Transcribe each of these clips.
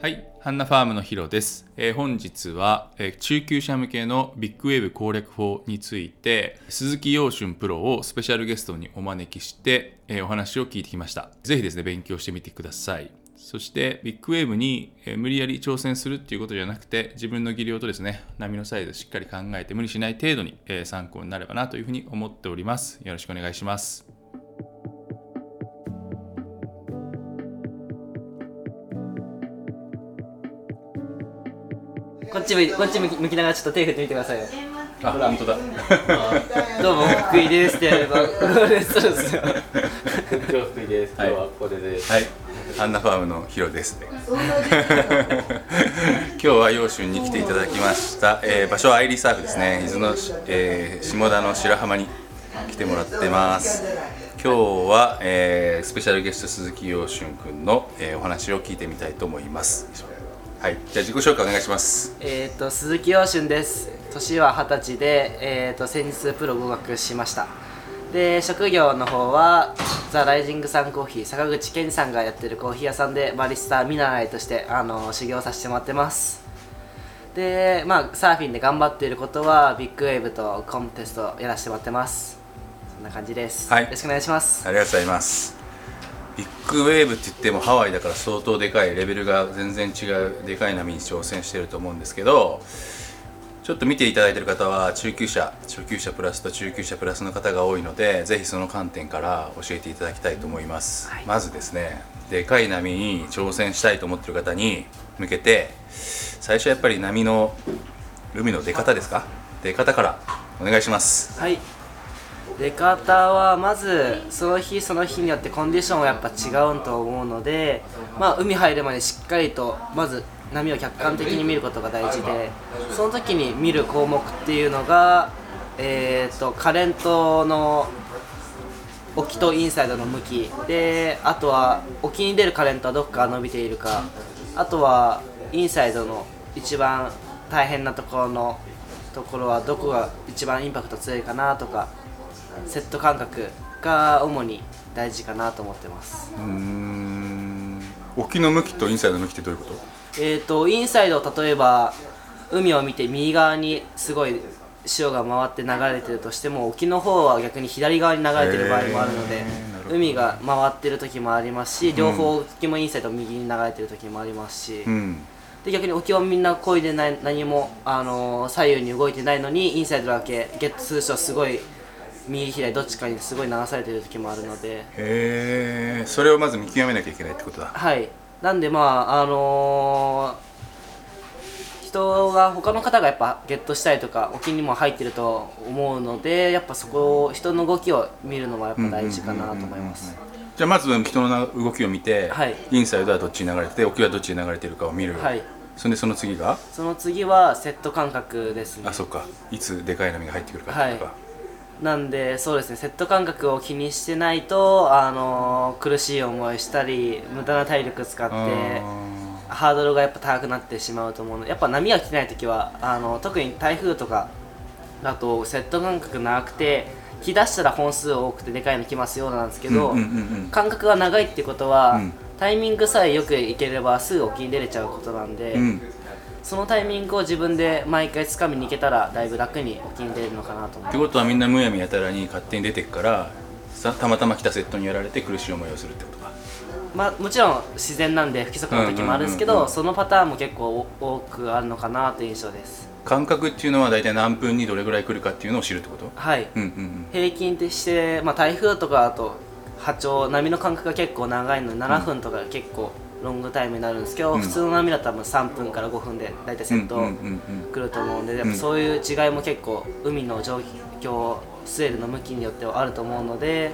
はい、ハンナファームのヒロです。えー本日は、えー中級者向けのビッグウェーブ攻略法について、鈴木陽春プロをスペシャルゲストにお招きして、えーお話を聞いてきました。ぜひですね、勉強してみてください。そして、ビッグウェーブに、え無理やり挑戦するっていうことじゃなくて、自分の技量とですね、波のサイズしっかり考えて無理しない程度に、え参考になればなというふうに思っております。よろしくお願いします。ち向いこっち向き向きながらちょっと手振ってみてくださいよあ、本当だ。どうも福井ですってやればそうですよ今日福井です。今日はここで。はい、アンナファームのヒロです、ね。今日は陽春に来ていただきました。えー場所はアイリーサーフですね。伊豆の、えー下田の白浜に来てもらってます。今日は、えースペシャルゲスト鈴木陽春くんの、えーお話を聞いてみたいと思います。はい、じゃあ自己紹介お願いします。えっと鈴木陽春です。年は二十歳で、えー、と先日プロ合格しました。で職業の方はザ・ライジングさんコーヒー坂口健二さんがやってるコーヒー屋さんでバリスタ見習いとしてあの修行させてもらってます。でまあサーフィンで頑張っていることはビッグウェーブとコンテストやらせてもらってます。そんな感じです、はい。よろしくお願いします。ありがとうございます。ビッグウェーブって言ってもハワイだから相当でかいレベルが全然違うでかい波に挑戦してると思うんですけどちょっと見ていただいてる方は中級者初級者プラスと中級者プラスの方が多いのでぜひその観点から教えていただきたいと思います、はい。まずですねでかい波に挑戦したいと思ってる方に向けて最初はやっぱり波の海の出方ですか？出方からお願いします。はい出方はまずその日その日によってコンディションはやっぱ違うと思うので、まあ、海入るまでしっかりとまず波を客観的に見ることが大事でその時に見る項目っていうのが、えー、とカレントの沖とインサイドの向きであとは沖に出るカレントはどこか伸びているかあとはインサイドの一番大変なところのところはどこが一番インパクト強いかなとかセット感覚が主に大事かなと思ってます。うーん。沖の向きとインサイドの向きってどういうこと？えー、とインサイド例えば海を見て右側にすごい潮が回って流れてるとしても沖の方は逆に左側に流れてる場合もあるので海が回ってる時もありますし両方沖もインサイド右に流れてる時もありますし、うん。で逆に沖はみんな漕いでない何も、あのー左右に動いてないのにインサイドだけゲットする人はすごい右左どっちかにすごい流されてる時もあるので。へえそれをまず見極めなきゃいけないってことだ。はい。なんでまああのー人が他の方がやっぱゲットしたりとか沖にも入ってると思うのでやっぱそこを人の動きを見るのはやっぱ大事かなと思います。じゃあまず人の動きを見て、はい。インサイドはどっちに流れてて沖はどっちに流れてるかを見る、はい。それでその次が？その次はセット感覚ですね。あそっか。いつでかい波が入ってくるかとか、なんでそうですねセット感覚を気にしてないと、あのー苦しい思いしたり無駄な体力使ってあハードルがやっぱ高くなってしまうと思うの。でやっぱ波が来てない時はあの特に台風とかだとセット感覚長くて来だしたら本数多くてでかいの来ますよなんですけど、うんうんうんうん。間隔が長いってことは、うん。タイミングさえよくいければすぐ沖に出れちゃうことなんで、ーうんそのタイミングを自分で毎回掴みに行けたらだいぶ楽に沖に出れるのかなと思ってことはみんなむやみやたらに勝手に出てくからさたまたま来たセットにやられて苦しい思いをするってことか。まあ、もちろん自然なんで不規則な時もあるんですけど、うんうんうんうん。そのパターンも結構多くあるのかなという印象です。感覚っていうのは大体何分にどれぐらい来るかっていうのを知るってこと？はい、うんうんうん。平均として、まあ、台風とかだと波長波の間隔が結構長いので7分とか結構ロングタイムになるんですけど、うん。普通の波だと多分3分から5分で大体セットうんうんうんうん。来ると思うんで、やっぱそういう違いも結構海の状況スウェールの向きによってはあると思うので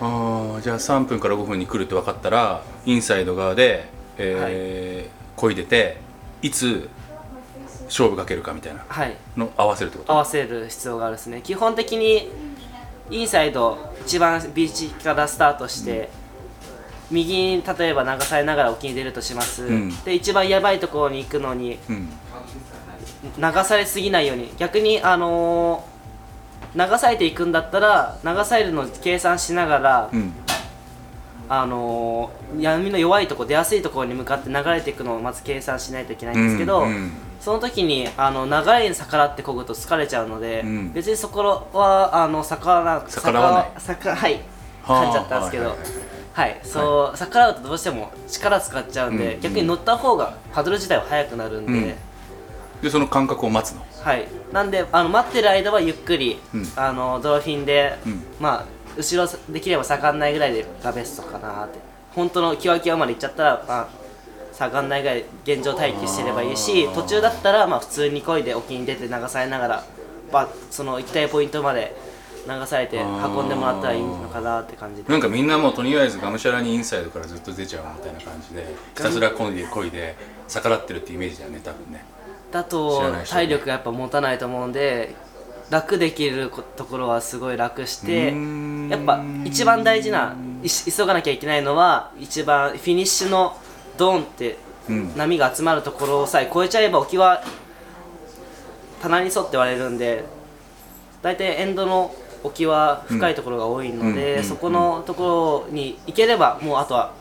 あーじゃあ3分から5分に来るって分かったらインサイド側で、えー漕いでていつ勝負かけるかみたいなはい。の合わせるってこと？合わせる必要があるですね。基本的にインサイド一番ビーチからスタートして、右に例えば流されながら沖に出るとします、ん。で一番やばいところに行くのにうん。流されすぎないように。逆にあのー流されていくんだったら流されるのを計算しながら、うん。あのー闇の弱いとこ出やすいところに向かって流れていくのをまず計算しないといけないんですけど、うんうん。その時にあの流れに逆らって漕ぐと疲れちゃうので、うん。別にそこはあの逆らわ逆らわない。逆はいはあ噛んじゃったんですけど。ははいい。はいそう、逆らうとどうしても力使っちゃうんで、うん。逆に乗った方がパドル自体は速くなるんで、うん。でその感覚を待つの？はい。なんであの待ってる間はゆっくり、うん。あのドルフィンで、うん。まあ後ろできれば下がんないぐらいでがベストかなって。本当のキワキワまで行っちゃったら、まあ、下がんないぐらい現状待機してればいいし途中だったら、まあ、普通に漕いで沖に出て流されながらばその行きたいポイントまで流されて運んでもらったらいいのかなって感じで。なんかみんなもうとりあえずがむしゃらにインサイドからずっと出ちゃうみたいな感じでひたすら漕いで漕いで逆らってるってイメージだよね多分ね。だ知と体力がやっぱ持たないと思うんで楽できることころはすごい楽してやっぱ一番大事な急がなきゃいけないのは一番フィニッシュのドーンってうん。波が集まるところさえ越えちゃえば沖は棚に沿って割れるんで大体エンドの沖は深いところが多いので、うん。そこのところに行ければもうあとは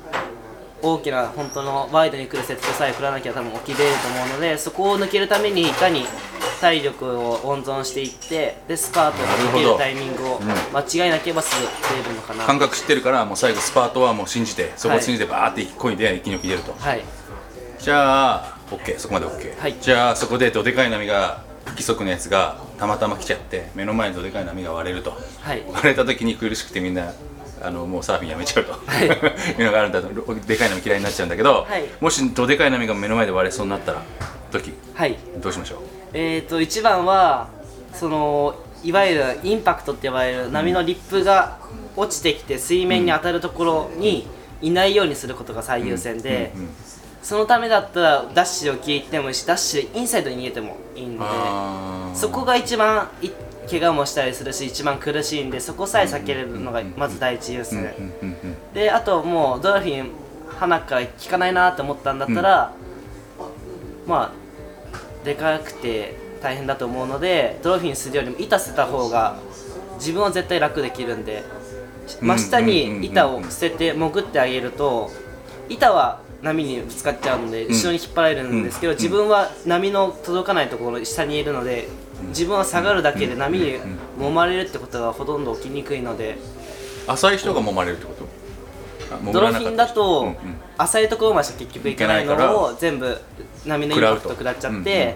大きな本当のワイドに来るセットさえ振らなきゃ多分沖出ると思うのでそこを抜けるためにいかに体力を温存していってでスパートを抜けるタイミングを間違いなければすぐ出るのかな。感覚知ってるからもう最後スパートはもう信じてそこを信じてバーって漕いで一気に沖出ると、はい。じゃあ OK そこまで OK、はい。じゃあそこでどでかい波が不規則なやつがたまたま来ちゃって目の前にどでかい波が割れると。はい。割れた時に苦しくてみんなあのもうサーフィンやめちゃうと、い。いうのがあるんだと。でかい波嫌いになっちゃうんだけど、はい。もしどでかい波が目の前で割れそうになったら時はい。どうしましょう？えー、と一番はそのいわゆるインパクトって呼ばれる波のリップが落ちてきて水面に当たるところにいないようにすることが最優先で、うんうんそのためだったらダッシュで沖へ行ってもいいしダッシュでインサイドに逃げてもいいのでそこが一番い怪我もしたりするし一番苦しいんでそこさえ避けれるのがまず第一優先、うんうんうんであともうドルフィン鼻から効かないなって思ったんだったら、まあでかくて大変だと思うのでドルフィンするよりも板捨てた方が自分は絶対楽できるんで真下に板を捨てて潜ってあげると板は波にぶつかっちゃうので後ろに引っ張られるんですけど、うん。自分は波の届かないところ下にいるので自分は下がるだけで波に揉まれるってことがほとんど起きにくいので。浅い人が揉まれるってこと？ドルフィンだと、浅いところまでしか結局行けないけないからを全部波のインパクト食らっちゃって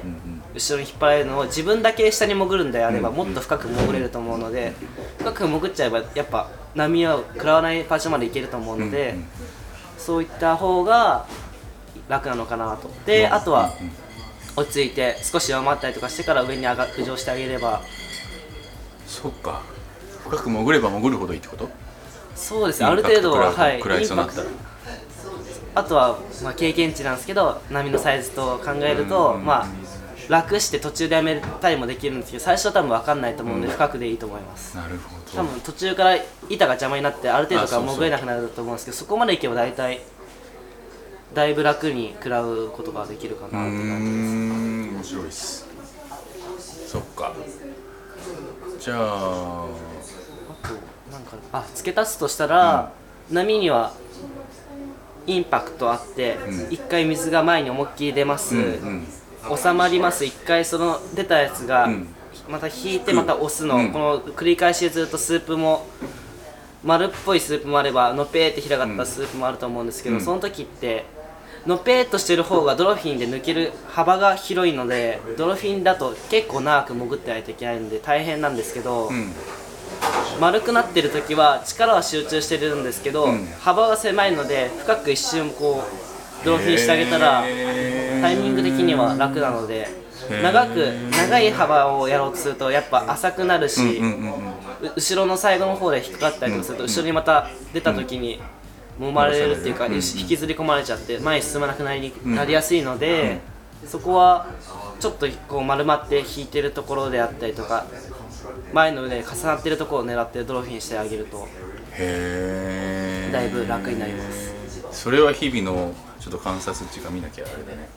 後ろに引っ張られるのを自分だけ下に潜るんであればうんもっと深く潜れると思うので深く潜っちゃえばやっぱ波を食らわない場所まで行けると思うのでそういった方が楽なのかなと。であとは落ち着いて少し弱まったりとかしてから上に上が浮上してあげれば。そっか。深く潜れば潜るほどいいってこと？そうですね。ある程度ははい。食らいそうになったらあとは、まあ、経験値なんですけど波のサイズと考えると、うん。まあ楽して途中でやめたりもできるんですけど最初は多分分かんないと思うんで、うん。深くでいいと思います。なるほど。多分途中から板が邪魔になってある程度から潜れなくなると思うんですけどそこまでいけば大体だいぶ楽に食らうことができるかなって感じです。ん面白いっす。そっか。じゃああとなんかあ付け足すとしたら、波にはインパクトあって、うん。一回水が前に思いっきり出ます、うんうん収まります。一回その出たやつが、うん。また引いてまた押すの、うん。この繰り返しでずっとスープも丸っぽいスープもあればのぺーって広がったスープもあると思うんですけど、うん。その時ってのぺーっとしてる方がドルフィンで抜ける幅が広いのでドルフィンだと結構長く潜ってないといけないので大変なんですけど、うん。丸くなってる時は力は集中してるんですけど、うん。幅が狭いので深く一瞬こうドルフィンしてあげたらタイミング的には楽なので長く長い幅をやろうとするとやっぱ浅くなるし、うんうんうん後ろの最後の方で引っかかったりとかすると、うん後ろにまた出た時に揉まれるっていうか、うん引きずり込まれちゃって前に進まなくなりなりやすいので、そこはちょっとこう丸まって引いてるところであったりとか前の腕で重なってるところを狙ってドロフィンしてあげるとだいぶ楽になります。それは日々のちょっと観察っていうか見なきゃあれだね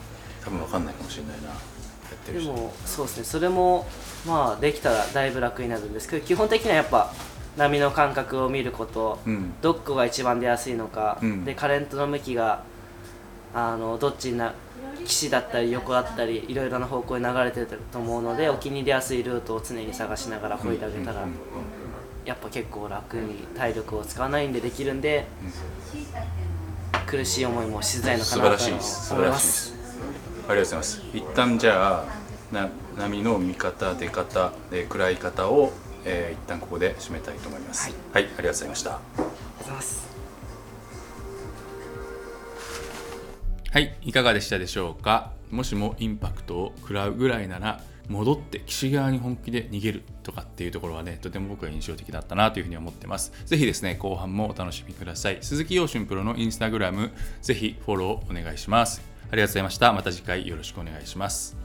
多分わかんないかもしれないな。やってる人。でもそうですね。それもまあできたらだいぶ楽になるんですけど基本的にはやっぱ波の感覚を見ること、うん。どこが一番出やすいのか、うん。でカレントの向きがあのどっちにな岸だったり横だったりいろいろな方向に流れてると思うので沖に出やすいルートを常に探しながら漕いであげたら、うんうんやっぱ結構楽に体力を使わないんでできるんで、苦しい思いもしづらいのか素晴らなとしいです。素思いま晴らしいですりがとうございます。一旦じゃあな波の見方出方で暗い方を、えー一旦ここで締めたいと思います。はい、ありがとうございました。ありがとうございます。はいいかがでしたでしょうか？もしもインパクトを食らうぐらいなら戻って岸側に本気で逃げるとかっていうところはねとても僕は印象的だったなというふうに思ってます。ぜひですね後半もお楽しみください。鈴木陽春プロのインスタグラムぜひフォローお願いします。ありがとうございました。また次回よろしくお願いします。